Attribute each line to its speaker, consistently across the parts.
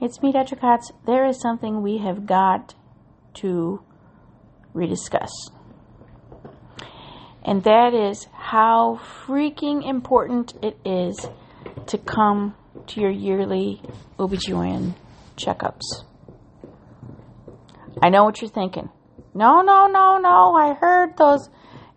Speaker 1: it's me, Dr. Kotz. There is something we have got to rediscuss. And that is how freaking important it is to come to your yearly OBGYN checkups. I know what you're thinking. No, no, no, no. I heard those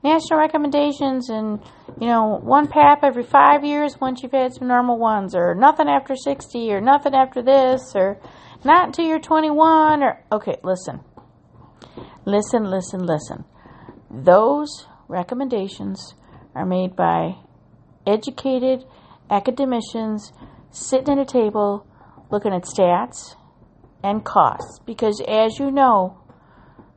Speaker 1: national recommendations and, you know, one PAP every five years once you've had some normal ones, or nothing after 60, or nothing after this, or not until you're 21, or. Okay, listen. Listen, listen, listen. Those recommendations are made by educated academicians sitting at a table looking at stats and costs. Because as you know,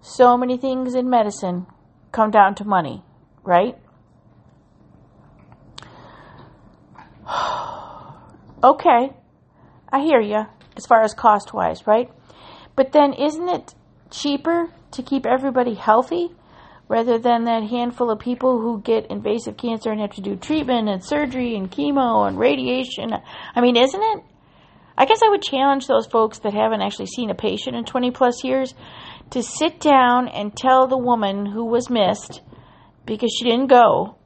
Speaker 1: so many things in medicine come down to money, right? Okay, I hear you as far as cost wise, right? But then isn't it cheaper to keep everybody healthy rather than that handful of people who get invasive cancer and have to do treatment and surgery and chemo and radiation? I mean, isn't it? I guess I would challenge those folks that haven't actually seen a patient in 20 plus years to sit down and tell the woman who was missed because she didn't go,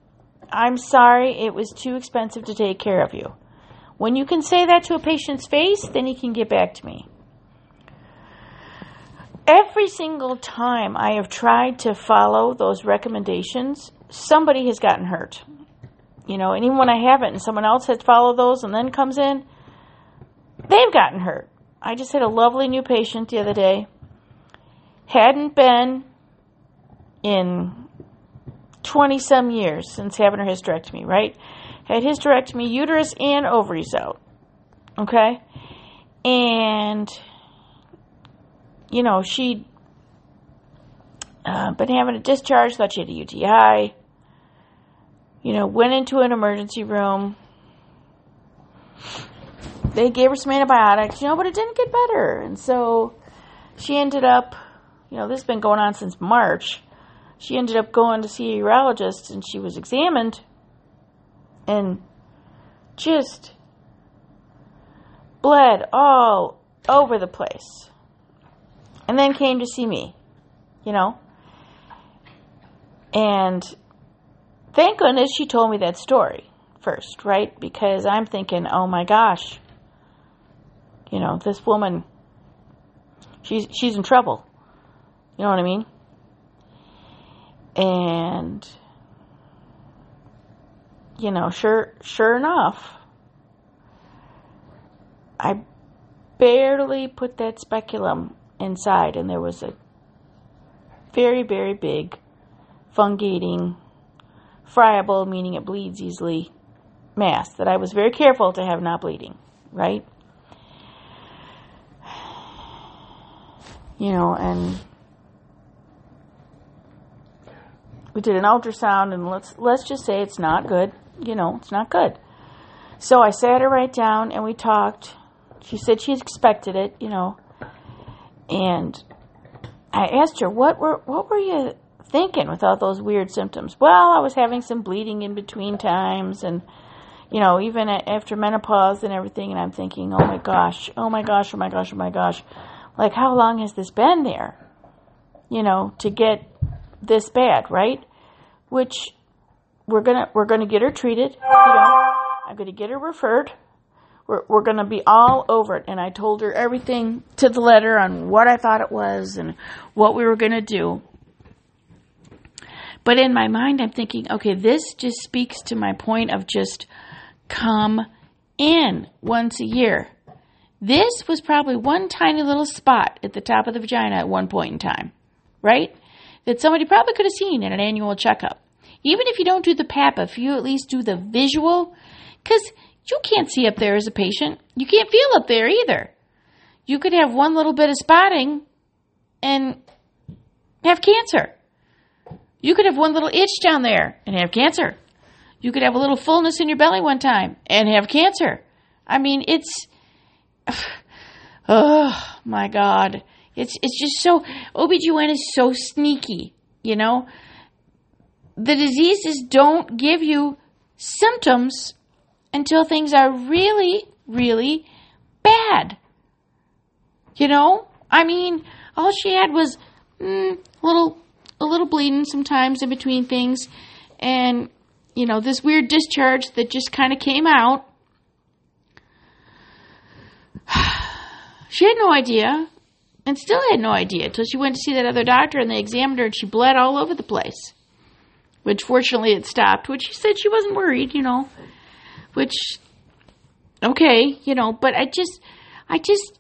Speaker 1: I'm sorry, it was too expensive to take care of you. When you can say that to a patient's face, then he can get back to me. Every single time I have tried to follow those recommendations, somebody has gotten hurt. You know, and even when I haven't and someone else has followed those and then comes in, they've gotten hurt. I just had a lovely new patient the other day. Hadn't been in 20 some years since having her hysterectomy, right? Had hysterectomy, uterus and ovaries out. Okay? And, you know, she'd uh, been having a discharge, thought she had a UTI. You know, went into an emergency room they gave her some antibiotics, you know, but it didn't get better. And so she ended up, you know, this has been going on since March. She ended up going to see a urologist and she was examined and just bled all over the place. And then came to see me, you know. And thank goodness she told me that story first, right? Because I'm thinking, oh my gosh, you know, this woman, she's she's in trouble. You know what I mean? And you know, sure sure enough, I barely put that speculum inside, and there was a very very big fungating, friable, meaning it bleeds easily, mass that I was very careful to have not bleeding, right? you know, and we did an ultrasound and let's let's just say it's not good. You know, it's not good. So I sat her right down and we talked. She said she expected it, you know. And I asked her, "What were what were you thinking with all those weird symptoms?" Well, I was having some bleeding in between times and you know, even after menopause and everything and I'm thinking, "Oh my gosh. Oh my gosh. Oh my gosh. Oh my gosh." Like, how long has this been there? You know, to get this bad, right? Which we're gonna we're gonna get her treated. You know, I'm gonna get her referred. We're we're gonna be all over it. And I told her everything to the letter on what I thought it was and what we were gonna do. But in my mind, I'm thinking, okay, this just speaks to my point of just come in once a year. This was probably one tiny little spot at the top of the vagina at one point in time, right? That somebody probably could have seen in an annual checkup. Even if you don't do the PAP, if you at least do the visual, because you can't see up there as a patient. You can't feel up there either. You could have one little bit of spotting and have cancer. You could have one little itch down there and have cancer. You could have a little fullness in your belly one time and have cancer. I mean, it's oh my god. It's it's just so OBGYN is so sneaky, you know? The diseases don't give you symptoms until things are really, really bad. You know, I mean, all she had was mm, a little, a little bleeding sometimes in between things, and you know, this weird discharge that just kind of came out. she had no idea, and still had no idea until she went to see that other doctor, and they examined her, and she bled all over the place. Which fortunately it stopped. Which she said she wasn't worried, you know. Which, okay, you know, but I just, I just,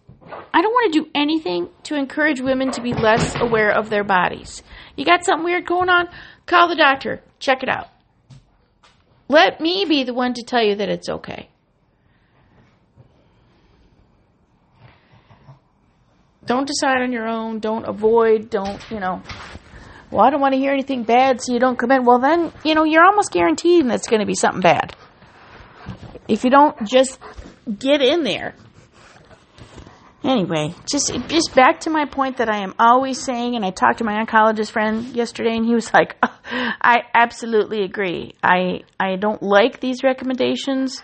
Speaker 1: I don't want to do anything to encourage women to be less aware of their bodies. You got something weird going on? Call the doctor. Check it out. Let me be the one to tell you that it's okay. Don't decide on your own. Don't avoid. Don't, you know, well, I don't want to hear anything bad, so you don't come in. Well, then, you know, you're almost guaranteed that's going to be something bad. If you don't just get in there Anyway, just just back to my point that I am always saying, and I talked to my oncologist friend yesterday, and he was like, oh, "I absolutely agree. I I don't like these recommendations.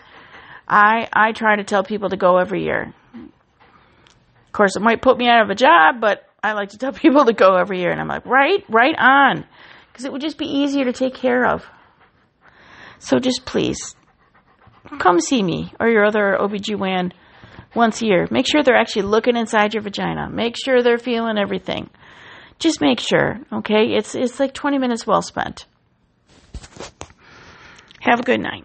Speaker 1: I I try to tell people to go every year. Of course, it might put me out of a job, but I like to tell people to go every year." And I'm like, "Right, right on," because it would just be easier to take care of. So just please come see me or your other OBGYN once a year. Make sure they're actually looking inside your vagina. Make sure they're feeling everything. Just make sure, okay? It's it's like 20 minutes well spent. Have a good night.